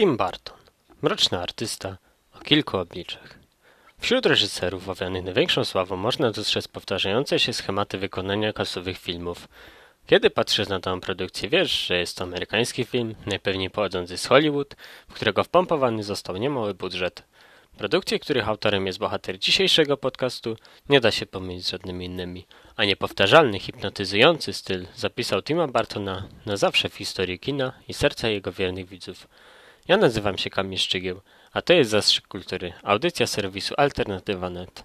Tim Burton, mroczny artysta o kilku obliczach. Wśród reżyserów owianych największą sławą można dostrzec powtarzające się schematy wykonania kasowych filmów. Kiedy patrzysz na tę produkcję, wiesz, że jest to amerykański film, najpewniej pochodzący z Hollywood, w którego wpompowany został niemały budżet. Produkcje, których autorem jest bohater dzisiejszego podcastu, nie da się pomylić z żadnymi innymi, a niepowtarzalny, hipnotyzujący styl zapisał Tima Bartona na zawsze w historii kina i serca jego wiernych widzów. Ja nazywam się Kamil Szczygieł, a to jest Zastrzyk Kultury, audycja serwisu Alternatywa.net.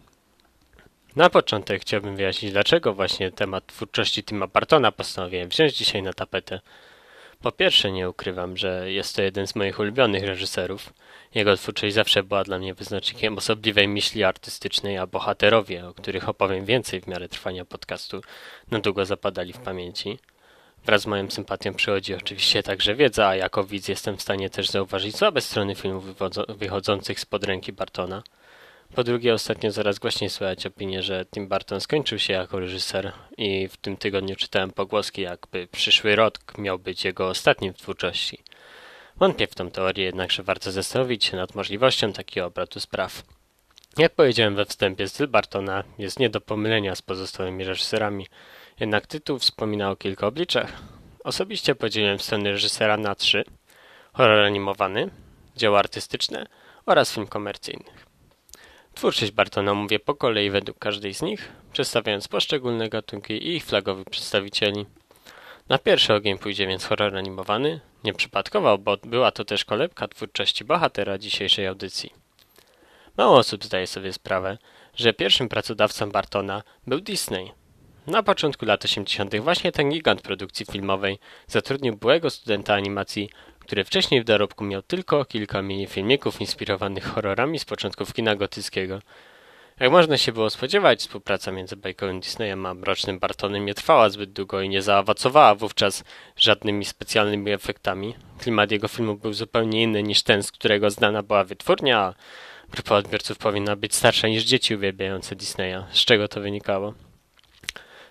Na początek chciałbym wyjaśnić, dlaczego właśnie temat twórczości Tima Bartona postanowiłem wziąć dzisiaj na tapetę. Po pierwsze, nie ukrywam, że jest to jeden z moich ulubionych reżyserów. Jego twórczość zawsze była dla mnie wyznacznikiem osobliwej myśli artystycznej, a bohaterowie, o których opowiem więcej w miarę trwania podcastu, na długo zapadali w pamięci. Wraz z moją sympatią przychodzi oczywiście także wiedza, a jako widz jestem w stanie też zauważyć słabe strony filmów wychodzących spod ręki Bartona. Po drugie, ostatnio coraz głośniej słychać opinię, że Tim Burton skończył się jako reżyser i w tym tygodniu czytałem pogłoski, jakby przyszły rok miał być jego ostatnim w twórczości. Wątpię w tą teorię, jednakże warto zastanowić się nad możliwością takiego obrotu spraw. Jak powiedziałem we wstępie, styl Bartona jest nie do pomylenia z pozostałymi reżyserami, jednak tytuł wspomina o kilku obliczach. Osobiście podzieliłem strony reżysera na trzy. Horror animowany, dzieło artystyczne oraz film komercyjny. Twórczość Bartona mówię po kolei według każdej z nich, przedstawiając poszczególne gatunki i ich flagowych przedstawicieli. Na pierwszy ogień pójdzie więc horror animowany, nieprzypadkowo, bo była to też kolebka twórczości bohatera dzisiejszej audycji. Mało osób zdaje sobie sprawę, że pierwszym pracodawcą Bartona był Disney. Na początku lat 80. właśnie ten gigant produkcji filmowej zatrudnił byłego studenta animacji który wcześniej w dorobku miał tylko kilka mini-filmików inspirowanych horrorami z początków kina gotyckiego. Jak można się było spodziewać, współpraca między bajkowym Disneyem a Mrocznym Bartonem nie trwała zbyt długo i nie zaowocowała wówczas żadnymi specjalnymi efektami. Klimat jego filmu był zupełnie inny niż ten, z którego znana była wytwórnia, a grupa odbiorców powinna być starsza niż dzieci uwielbiające Disneya. Z czego to wynikało?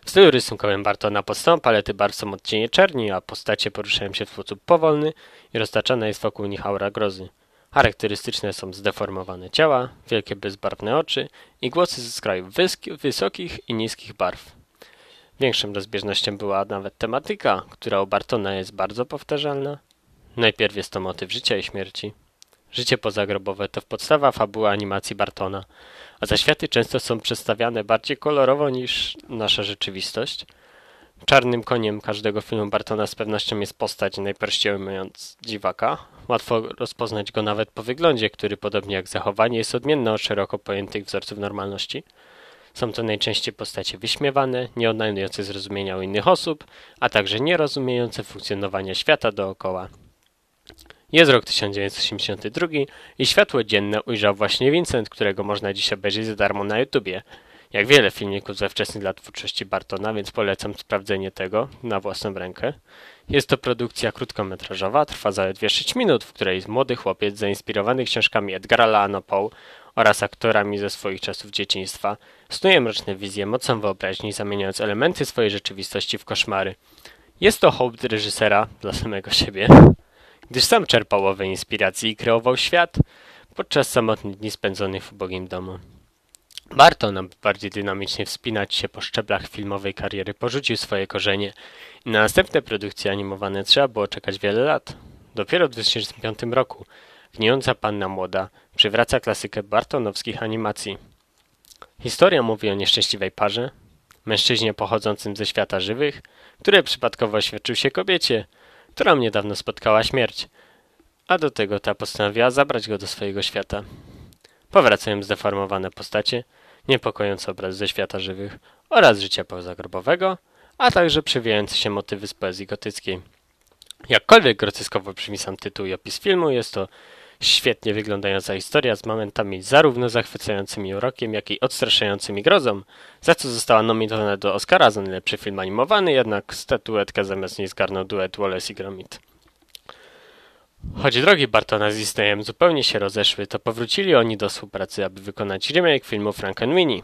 W stylu rysunkowym Bartona podstawą palety barw są odcienie czerni, a postacie poruszają się w sposób powolny i roztaczana jest wokół nich aura grozy. Charakterystyczne są zdeformowane ciała, wielkie bezbarwne oczy i głosy z krajów wysokich i niskich barw. Większą rozbieżnością była nawet tematyka, która u Bartona jest bardzo powtarzalna. Najpierw jest to motyw życia i śmierci. Życie pozagrobowe to podstawa fabuły animacji Bartona, a zaświaty często są przedstawiane bardziej kolorowo niż nasza rzeczywistość. Czarnym koniem każdego filmu Bartona z pewnością jest postać, najprościej ujmując dziwaka. Łatwo rozpoznać go nawet po wyglądzie, który podobnie jak zachowanie jest odmienny od szeroko pojętych wzorców normalności. Są to najczęściej postacie wyśmiewane, nie odnajdujące zrozumienia u innych osób, a także nierozumiejące funkcjonowania świata dookoła. Jest rok 1982 i światło dzienne ujrzał właśnie Vincent, którego można dziś obejrzeć za darmo na YouTubie. Jak wiele filmików ze wczesnych lat twórczości Bartona, więc polecam sprawdzenie tego na własną rękę. Jest to produkcja krótkometrażowa, trwa zaledwie 6 minut, w której młody chłopiec zainspirowany książkami Edgara Allan Poe oraz aktorami ze swoich czasów dzieciństwa snuje mroczne wizje mocą wyobraźni, zamieniając elementy swojej rzeczywistości w koszmary. Jest to hołd reżysera dla samego siebie gdyż sam czerpał owe inspiracji i kreował świat podczas samotnych dni spędzonych w ubogim domu. Barton, aby bardziej dynamicznie wspinać się po szczeblach filmowej kariery, porzucił swoje korzenie i na następne produkcje animowane trzeba było czekać wiele lat. Dopiero w 2005 roku Gnijąca Panna Młoda przywraca klasykę bartonowskich animacji. Historia mówi o nieszczęśliwej parze, mężczyźnie pochodzącym ze świata żywych, który przypadkowo oświadczył się kobiecie, którą niedawno spotkała śmierć, a do tego ta postanowiła zabrać go do swojego świata. Powracają zdeformowane postacie, niepokojący obraz ze świata żywych oraz życia pozagrobowego, a także przewijające się motywy z poezji gotyckiej. Jakkolwiek groteskowo brzmi sam tytuł i opis filmu, jest to świetnie wyglądająca historia z momentami zarówno zachwycającymi urokiem, jak i odstraszającymi grozą, za co została nominowana do Oscara za najlepszy film animowany, jednak statuetkę zamiast niej zgarnął duet Wallace i Gromit. Choć drogi Bartona z Disneyem zupełnie się rozeszły, to powrócili oni do współpracy, aby wykonać remake filmu Frankenweenie.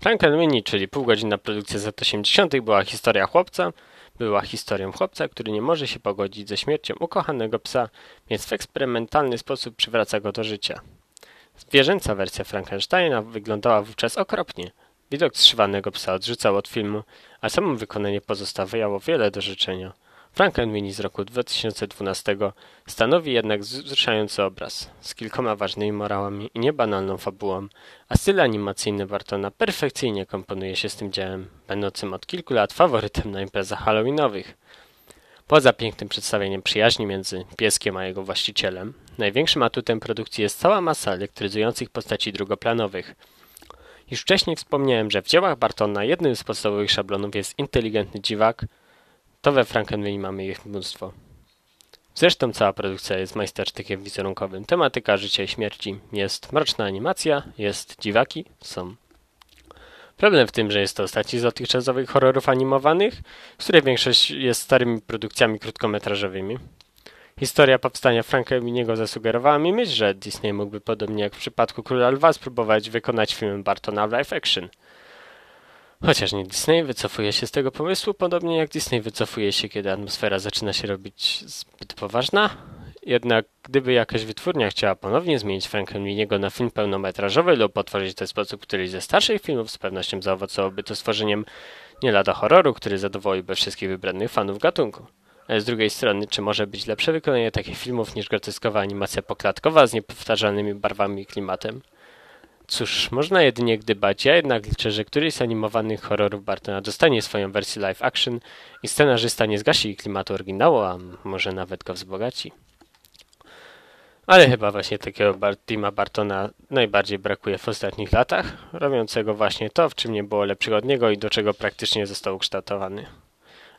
Frankenweenie, czyli półgodzinna produkcja z lat 80., była historia chłopca, była historią chłopca, który nie może się pogodzić ze śmiercią ukochanego psa, więc w eksperymentalny sposób przywraca go do życia. Zwierzęca wersja Frankensteina wyglądała wówczas okropnie. Widok zszywanego psa odrzucał od filmu, a samo wykonanie pozostawiało wiele do życzenia. Frankenweenie z roku 2012 stanowi jednak wzruszający obraz, z kilkoma ważnymi morałami i niebanalną fabułą, a styl animacyjny Bartona perfekcyjnie komponuje się z tym dziełem, będącym od kilku lat faworytem na imprezach halloweenowych. Poza pięknym przedstawieniem przyjaźni między pieskiem a jego właścicielem, największym atutem produkcji jest cała masa elektryzujących postaci drugoplanowych. Już wcześniej wspomniałem, że w dziełach Bartona jednym z podstawowych szablonów jest inteligentny dziwak, to we Frankenweenie mamy ich mnóstwo. Zresztą cała produkcja jest majstersztykiem wizerunkowym. Tematyka życia i śmierci jest mroczna animacja, jest dziwaki, są. Problem w tym, że jest to ostatni z dotychczasowych horrorów animowanych, której większość jest starymi produkcjami krótkometrażowymi. Historia powstania Frankenweeniego zasugerowała mi myśl, że Disney mógłby podobnie jak w przypadku Króla Lwa spróbować wykonać film Bartona live action – Chociaż nie Disney wycofuje się z tego pomysłu, podobnie jak Disney wycofuje się, kiedy atmosfera zaczyna się robić zbyt poważna. Jednak gdyby jakaś wytwórnia chciała ponownie zmienić Frankenweeniego na film pełnometrażowy lub potworzyć w ten sposób któryś ze starszych filmów, z pewnością zaowocowałoby to stworzeniem nie lada horroru, który zadowoliłby wszystkich wybranych fanów gatunku. Ale z drugiej strony, czy może być lepsze wykonanie takich filmów niż groteskowa animacja poklatkowa z niepowtarzalnymi barwami i klimatem? Cóż, można jedynie gdybać. Ja jednak liczę, że któryś z animowanych horrorów Bartona dostanie swoją wersję live action i scenarzysta nie zgasi klimatu oryginału, a może nawet go wzbogaci. Ale chyba właśnie takiego Tima Bartona najbardziej brakuje w ostatnich latach, robiącego właśnie to, w czym nie było lepszego od niego i do czego praktycznie został ukształtowany.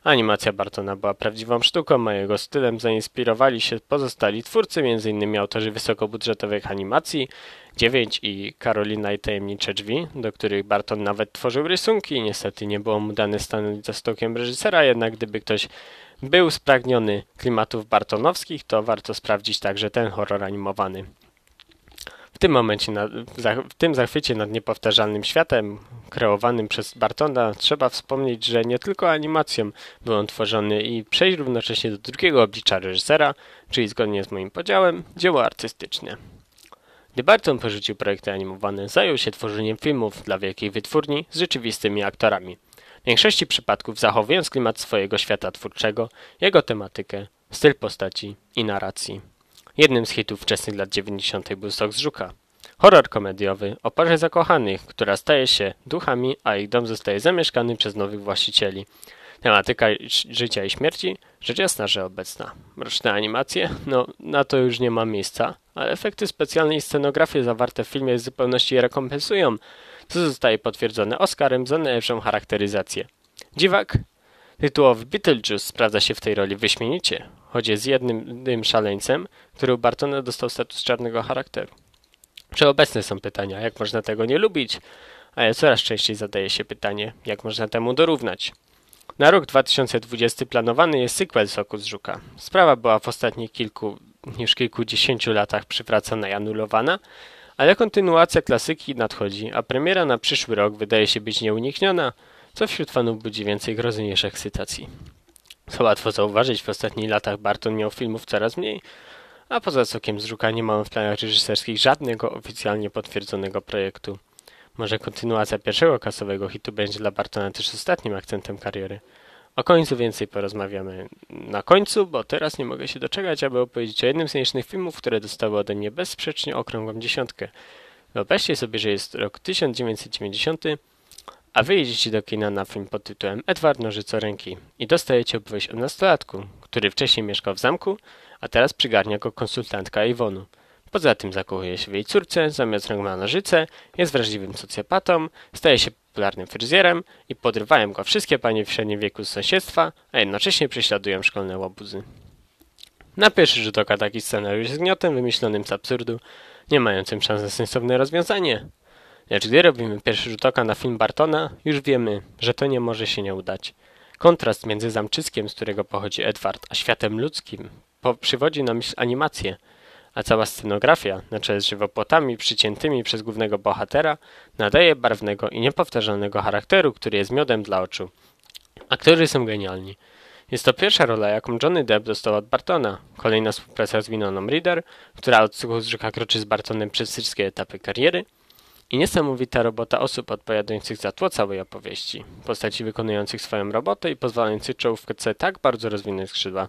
Animacja Bartona była prawdziwą sztuką, a jego stylem zainspirowali się pozostali twórcy, m.in. autorzy wysokobudżetowych animacji, 9 i Karolina i Tajemnicze Drzwi, do których Barton nawet tworzył rysunki. Niestety nie było mu dane stanąć za stokiem reżysera, jednak gdyby ktoś był spragniony klimatów bartonowskich, to warto sprawdzić także ten horror animowany. Tym momencie, na, w tym zachwycie nad niepowtarzalnym światem kreowanym przez Bartona trzeba wspomnieć, że nie tylko animacją był on tworzony i przejść równocześnie do drugiego oblicza reżysera, czyli zgodnie z moim podziałem, dzieło artystyczne. Gdy Barton porzucił projekty animowane, zajął się tworzeniem filmów dla wielkiej wytwórni z rzeczywistymi aktorami. W większości przypadków zachowując klimat swojego świata twórczego, jego tematykę, styl postaci i narracji. Jednym z hitów wczesnych lat 90. był Sok z Żuka. Horror komediowy o parze zakochanych, która staje się duchami, a ich dom zostaje zamieszkany przez nowych właścicieli. Tematyka życia i śmierci, rzecz jasna, że obecna. Mroczne animacje? No, na to już nie ma miejsca, ale efekty specjalne i scenografie zawarte w filmie w zupełności rekompensują, co zostaje potwierdzone Oscarem za najlepszą charakteryzację. Dziwak? Tytułowy Beetlejuice sprawdza się w tej roli wyśmienicie, choć jest jednym szaleńcem, który u Bartona dostał status czarnego charakteru. Przeobecne są pytania, jak można tego nie lubić, a ja coraz częściej zadaję się pytanie, jak można temu dorównać. Na rok 2020 planowany jest sequel Soku z Żuka. Sprawa była w ostatnich kilku, już kilkudziesięciu latach przywracana i anulowana, ale kontynuacja klasyki nadchodzi, a premiera na przyszły rok wydaje się być nieunikniona, co wśród fanów budzi więcej grozy niż ekscytacji. Co łatwo zauważyć, w ostatnich latach Barton miał filmów coraz mniej, a poza Sokiem z Żuka nie w planach reżyserskich żadnego oficjalnie potwierdzonego projektu. Może kontynuacja pierwszego kasowego hitu będzie dla Bartona też ostatnim akcentem kariery. O końcu więcej porozmawiamy na końcu, bo teraz nie mogę się doczekać, aby opowiedzieć o jednym z nielicznych filmów, które dostały ode mnie bezsprzecznie okrągłą dziesiątkę. Wyobraźcie sobie, że jest rok 1990, a wy jedziecie do kina na film pod tytułem Edward Nożycoręki i dostajecie opowieść o nastolatku, który wcześniej mieszkał w zamku, a teraz przygarnia go konsultantka Iwonu. Poza tym zakochuje się w jej córce, zamiast rąk ma nożyce, jest wrażliwym socjopatą, staje się popularnym fryzjerem i podrywają go wszystkie panie w średnim wieku z sąsiedztwa, a jednocześnie prześladują szkolne łobuzy. Na pierwszy rzut oka taki scenariusz jest gniotem wymyślonym z absurdu, nie mającym szans na sensowne rozwiązanie. Lecz gdy robimy pierwszy rzut oka na film Bartona, już wiemy, że to nie może się nie udać. Kontrast między zamczyskiem, z którego pochodzi Edward, a światem ludzkim przywodzi na myśl animację – a cała scenografia, na czele z żywopłotami przyciętymi przez głównego bohatera, nadaje barwnego i niepowtarzalnego charakteru, który jest miodem dla oczu. Aktorzy są genialni. Jest to pierwsza rola, jaką Johnny Depp dostał od Bartona. Kolejna współpraca z Winoną Reader, która od Zucka kroczy z Bartonem przez wszystkie etapy kariery. I niesamowita robota osób odpowiadających za tło całej opowieści. Postaci wykonujących swoją robotę i pozwalających czołówce tak bardzo rozwinąć skrzydła.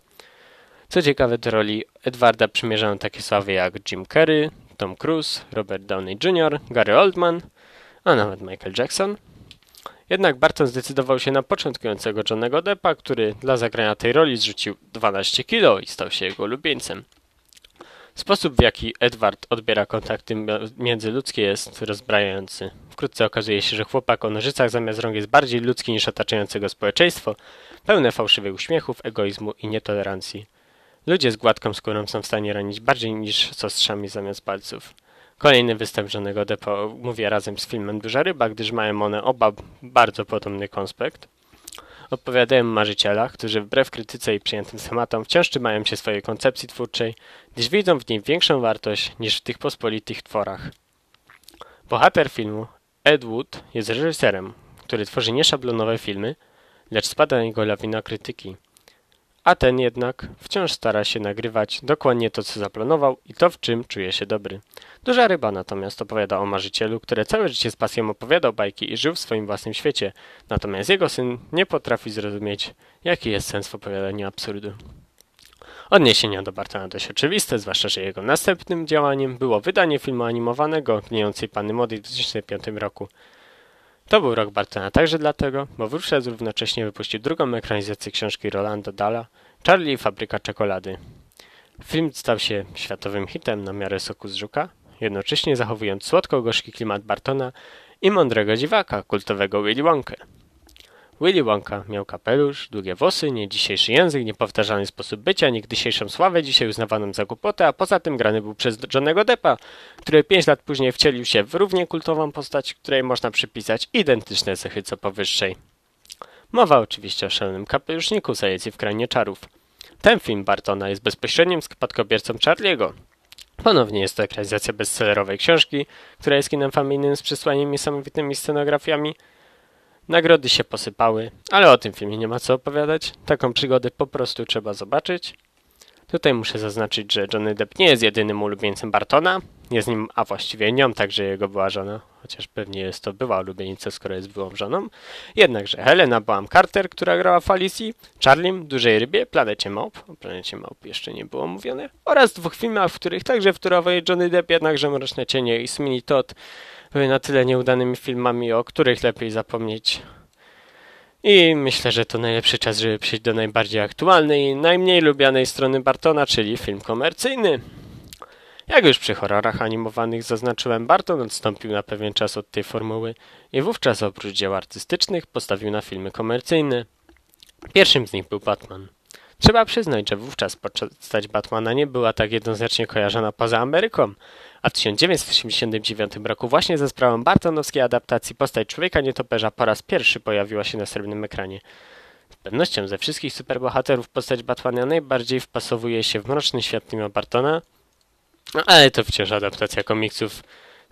Co ciekawe, do roli Edwarda przymierzają takie sławy jak Jim Carrey, Tom Cruise, Robert Downey Jr., Gary Oldman, a nawet Michael Jackson. Jednak Barton zdecydował się na początkującego Johnego Deppa, który dla zagrania tej roli zrzucił 12 kilo i stał się jego ulubieńcem. Sposób, w jaki Edward odbiera kontakty międzyludzkie jest rozbrajający. Wkrótce okazuje się, że chłopak o nożycach zamiast rąk jest bardziej ludzki niż otaczające go społeczeństwo, pełne fałszywych uśmiechów, egoizmu i nietolerancji. Ludzie z gładką skórą są w stanie ranić bardziej niż z ostrzami zamiast palców. Kolejny występ Johnego Deppa mówię razem z filmem Duża Ryba, gdyż mają one oba bardzo podobny konspekt. Opowiadają marzycielach, którzy wbrew krytyce i przyjętym schematom wciąż trzymają się swojej koncepcji twórczej, gdyż widzą w niej większą wartość niż w tych pospolitych tworach. Bohater filmu, Ed Wood, jest reżyserem, który tworzy nieszablonowe filmy, lecz spada na niego lawina krytyki – a ten jednak wciąż stara się nagrywać dokładnie to, co zaplanował i to, w czym czuje się dobry. Duża ryba natomiast opowiada o marzycielu, który całe życie z pasją opowiadał bajki i żył w swoim własnym świecie, natomiast jego syn nie potrafi zrozumieć, jaki jest sens w opowiadaniu absurdu. Odniesienia do Bartona dość oczywiste, zwłaszcza, że jego następnym działaniem było wydanie filmu animowanego Gnijącej Panny Młodej w 2005 roku. To był rok Bartona także dlatego, bo wówczas równocześnie wypuścił drugą ekranizację książki Rolanda Dala Charlie i fabryka czekolady. Film stał się światowym hitem na miarę soku z żuka, jednocześnie zachowując słodko-gorzki klimat Bartona i mądrego dziwaka, kultowego Willy Wonka. Willy Wonka miał kapelusz, długie włosy, nie dzisiejszy język, niepowtarzalny sposób bycia, niegdysiejszą sławę, dzisiaj uznawaną za głupotę, a poza tym grany był przez Johnego Deppa, który pięć lat później wcielił się w równie kultową postać, której można przypisać identyczne cechy co powyższej. Mowa oczywiście o szalonym kapeluszniku zajedzie w krainie czarów. Ten film Bartona jest bezpośrednim spadkobiercą Charliego. Ponownie jest to ekranizacja bestsellerowej książki, która jest kinem familijnym z przysłaniem niesamowitymi scenografiami, Nagrody się posypały, ale o tym filmie nie ma co opowiadać. Taką przygodę po prostu trzeba zobaczyć. Tutaj muszę zaznaczyć, że Johnny Depp nie jest jedynym ulubieńcem Bartona. Jest nim, a właściwie nią także jego była żona, chociaż pewnie jest to była ulubienica, skoro jest byłą żoną. Jednakże Helena Boam Carter, która grała w Alicji, Charlim, Dużej Rybie, Planecie Małp, o Planecie Małp jeszcze nie było mówione, oraz dwóch filmach, w których także wtórował Johnny Depp, jednakże Mroczne Cienie i Sweeney Todd były na tyle nieudanymi filmami, o których lepiej zapomnieć. I myślę, że to najlepszy czas, żeby przejść do najbardziej aktualnej i najmniej lubianej strony Bartona, czyli film komercyjny. Jak już przy horrorach animowanych zaznaczyłem, Barton odstąpił na pewien czas od tej formuły i wówczas oprócz dzieł artystycznych postawił na filmy komercyjne. Pierwszym z nich był Batman. Trzeba przyznać, że wówczas postać Batmana nie była tak jednoznacznie kojarzona poza Ameryką, a w 1989 roku właśnie ze sprawą bartonowskiej adaptacji postać Człowieka Nietoperza po raz pierwszy pojawiła się na srebrnym ekranie. Z pewnością ze wszystkich superbohaterów postać Batmana najbardziej wpasowuje się w mroczny świat Tima Bartona, no, ale to wciąż adaptacja komiksów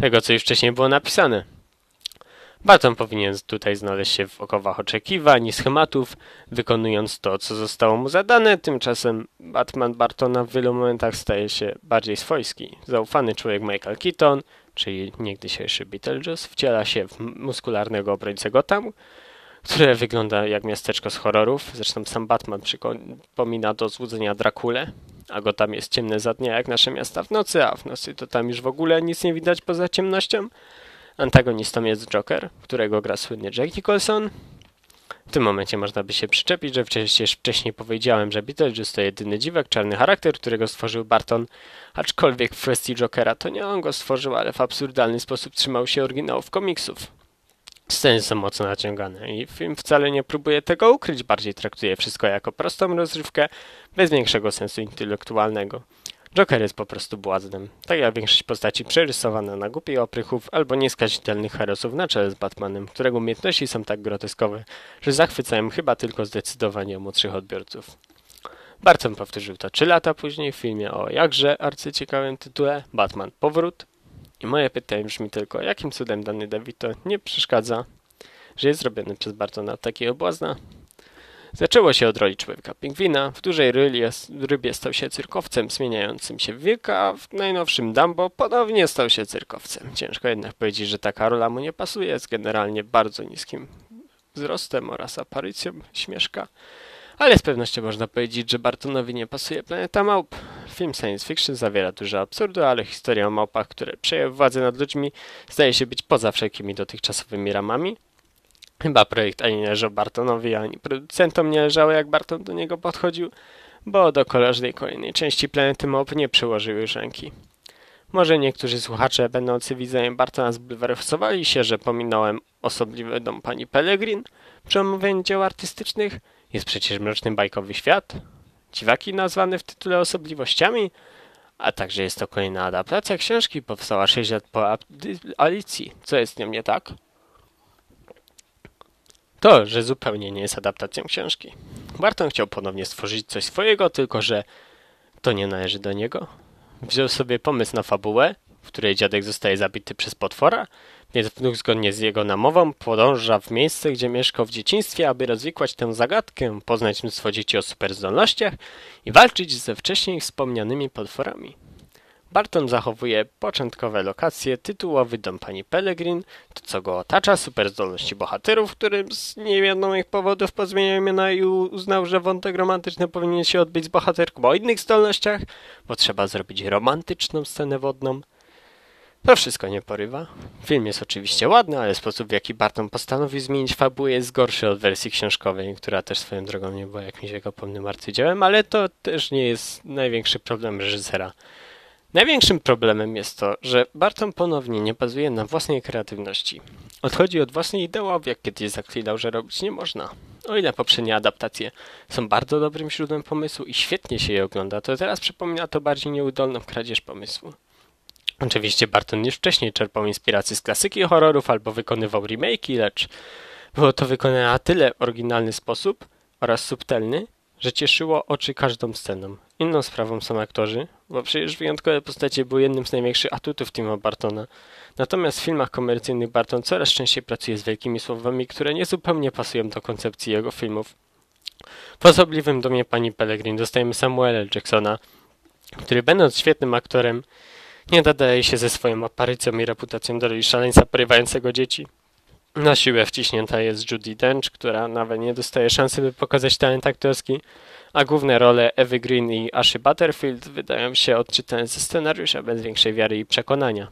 tego, co już wcześniej było napisane. Barton powinien tutaj znaleźć się w okowach oczekiwań i schematów, wykonując to, co zostało mu zadane. Tymczasem Batman Bartona w wielu momentach staje się bardziej swojski. Zaufany człowiek Michael Keaton, czyli niegdysiejszy Beetlejuice, wciela się w muskularnego obrońcę Gotham, które wygląda jak miasteczko z horrorów. Zresztą sam Batman przypomina do złudzenia Drakule, a Gotham jest ciemne za dnia jak nasze miasta w nocy, a w nocy to tam już w ogóle nic nie widać poza ciemnością. Antagonistą jest Joker, którego gra słynny Jack Nicholson. W tym momencie można by się przyczepić, że przecież wcześniej powiedziałem, że Beetlejuice to jedyny dziwek, czarny charakter, którego stworzył Barton, aczkolwiek w kwestii Jokera to nie on go stworzył, ale w absurdalny sposób trzymał się oryginałów komiksów. Sceny są mocno naciągane i film wcale nie próbuje tego ukryć, bardziej traktuje wszystko jako prostą rozrywkę, bez większego sensu intelektualnego. Joker jest po prostu błaznem, tak jak większość postaci przerysowana na głupi oprychów albo nieskazitelnych herosów na czele z Batmanem, którego umiejętności są tak groteskowe, że zachwycają chyba tylko zdecydowanie młodszych odbiorców. Barton powtórzył to trzy lata później w filmie o jakże arcyciekawym tytule Batman Powrót. I moje pytanie brzmi tylko, jakim cudem dany DeVito nie przeszkadza, że jest zrobiony przez Bartona takiego błazna? Zaczęło się od roli człowieka pingwina, w dużej rybie, rybie stał się cyrkowcem zmieniającym się w wilka, a w najnowszym Dumbo ponownie stał się cyrkowcem. Ciężko jednak powiedzieć, że taka rola mu nie pasuje, jest generalnie bardzo niskim wzrostem oraz aparycją śmieszka. Ale z pewnością można powiedzieć, że Bartonowi nie pasuje Planeta Małp. Film science fiction zawiera dużo absurdu, ale historia o małpach, które przejęły władzę nad ludźmi, zdaje się być poza wszelkimi dotychczasowymi ramami. Chyba projekt ani leżał Bartonowi, ani producentom nie leżało, jak Barton do niego podchodził, bo do każdej kolejnej części Planety Małp nie przyłożyły już ręki. Może niektórzy słuchacze będący widzeniem Bartona zbulwersowali się, że pominąłem osobliwy dom pani Pellegrin przy omówieniu dzieł artystycznych. Jest przecież mroczny bajkowy świat. Dziwaki nazwane w tytule osobliwościami. A także jest to kolejna adaptacja książki, powstała 6 lat po Alicji. Co jest z nią nie tak? To, że zupełnie nie jest adaptacją książki. Barton chciał ponownie stworzyć coś swojego, tylko że to nie należy do niego. Wziął sobie pomysł na fabułę, w której dziadek zostaje zabity przez potwora, więc wnuk zgodnie z jego namową podąża w miejsce, gdzie mieszkał w dzieciństwie, aby rozwikłać tę zagadkę, poznać mnóstwo dzieci o superzdolnościach i walczyć ze wcześniej wspomnianymi potworami. Barton zachowuje początkowe lokacje, tytułowy dom pani Pellegrin, to co go otacza, superzdolności bohaterów, którym z niewiadomych powodów pozmieniał imiona i uznał, że wątek romantyczny powinien się odbyć z bohaterką o innych zdolnościach, bo trzeba zrobić romantyczną scenę wodną. To wszystko nie porywa. Film jest oczywiście ładny, ale sposób w jaki Barton postanowił zmienić fabułę jest gorszy od wersji książkowej, która też swoją drogą nie była jakimś wiekopomnym arcydziełem, ale to też nie jest największy problem reżysera. Największym problemem jest to, że Barton ponownie nie bazuje na własnej kreatywności. Odchodzi od własnej ideologii, jak kiedyś zaklinał, że robić nie można. O ile poprzednie adaptacje są bardzo dobrym źródłem pomysłu i świetnie się je ogląda, to teraz przypomina to bardziej nieudolną kradzież pomysłu. Oczywiście Barton już wcześniej czerpał inspiracje z klasyki horrorów albo wykonywał remake'i, lecz było to wykonane na tyle oryginalny sposób oraz subtelny, że cieszyło oczy każdą sceną. Inną sprawą są aktorzy, bo przecież wyjątkowe postacie były jednym z największych atutów Tima Bartona. Natomiast w filmach komercyjnych Barton coraz częściej pracuje z wielkimi słowami, które nie zupełnie pasują do koncepcji jego filmów. W osobliwym domie pani Pellegrin dostajemy Samuela Jacksona, który będąc świetnym aktorem, nie nadaje się ze swoją aparycją i reputacją do roli szaleńca porywającego dzieci. Na siłę wciśnięta jest Judy Dench, która nawet nie dostaje szansy, by pokazać talent aktorski, a główne role Evy Green i Ashy Butterfield wydają się odczytane ze scenariusza bez większej wiary i przekonania.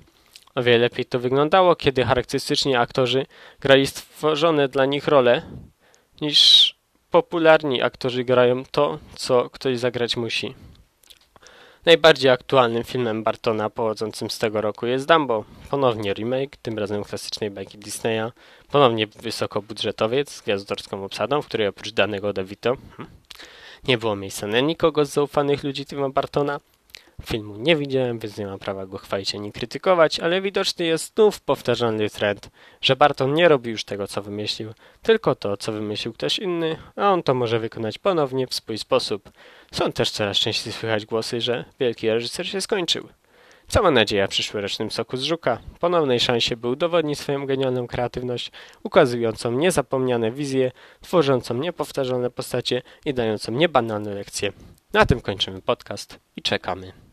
O wiele lepiej to wyglądało, kiedy charakterystyczni aktorzy grali stworzone dla nich role, niż popularni aktorzy grają to, co ktoś zagrać musi. Najbardziej aktualnym filmem Bartona pochodzącym z tego roku jest Dumbo. Ponownie remake, tym razem klasycznej bajki Disneya. Ponownie wysokobudżetowiec z gwiazdorską obsadą, w której oprócz danego DeVito hmm, nie było miejsca na nikogo z zaufanych ludzi Tima Bartona. Filmu nie widziałem, więc nie mam prawa go chwalić ani krytykować, ale widoczny jest znów powtarzalny trend, że Barton nie robi już tego, co wymyślił, tylko to, co wymyślił ktoś inny, a on to może wykonać ponownie w swój sposób. Są też coraz częściej słychać głosy, że wielki reżyser się skończył. Cała nadzieja w przyszłorocznym soku z żuka, ponownej szansie, by udowodnić swoją genialną kreatywność, ukazującą niezapomniane wizje, tworzącą niepowtarzalne postacie i dającą niebanalne lekcje. Na tym kończymy podcast i czekamy.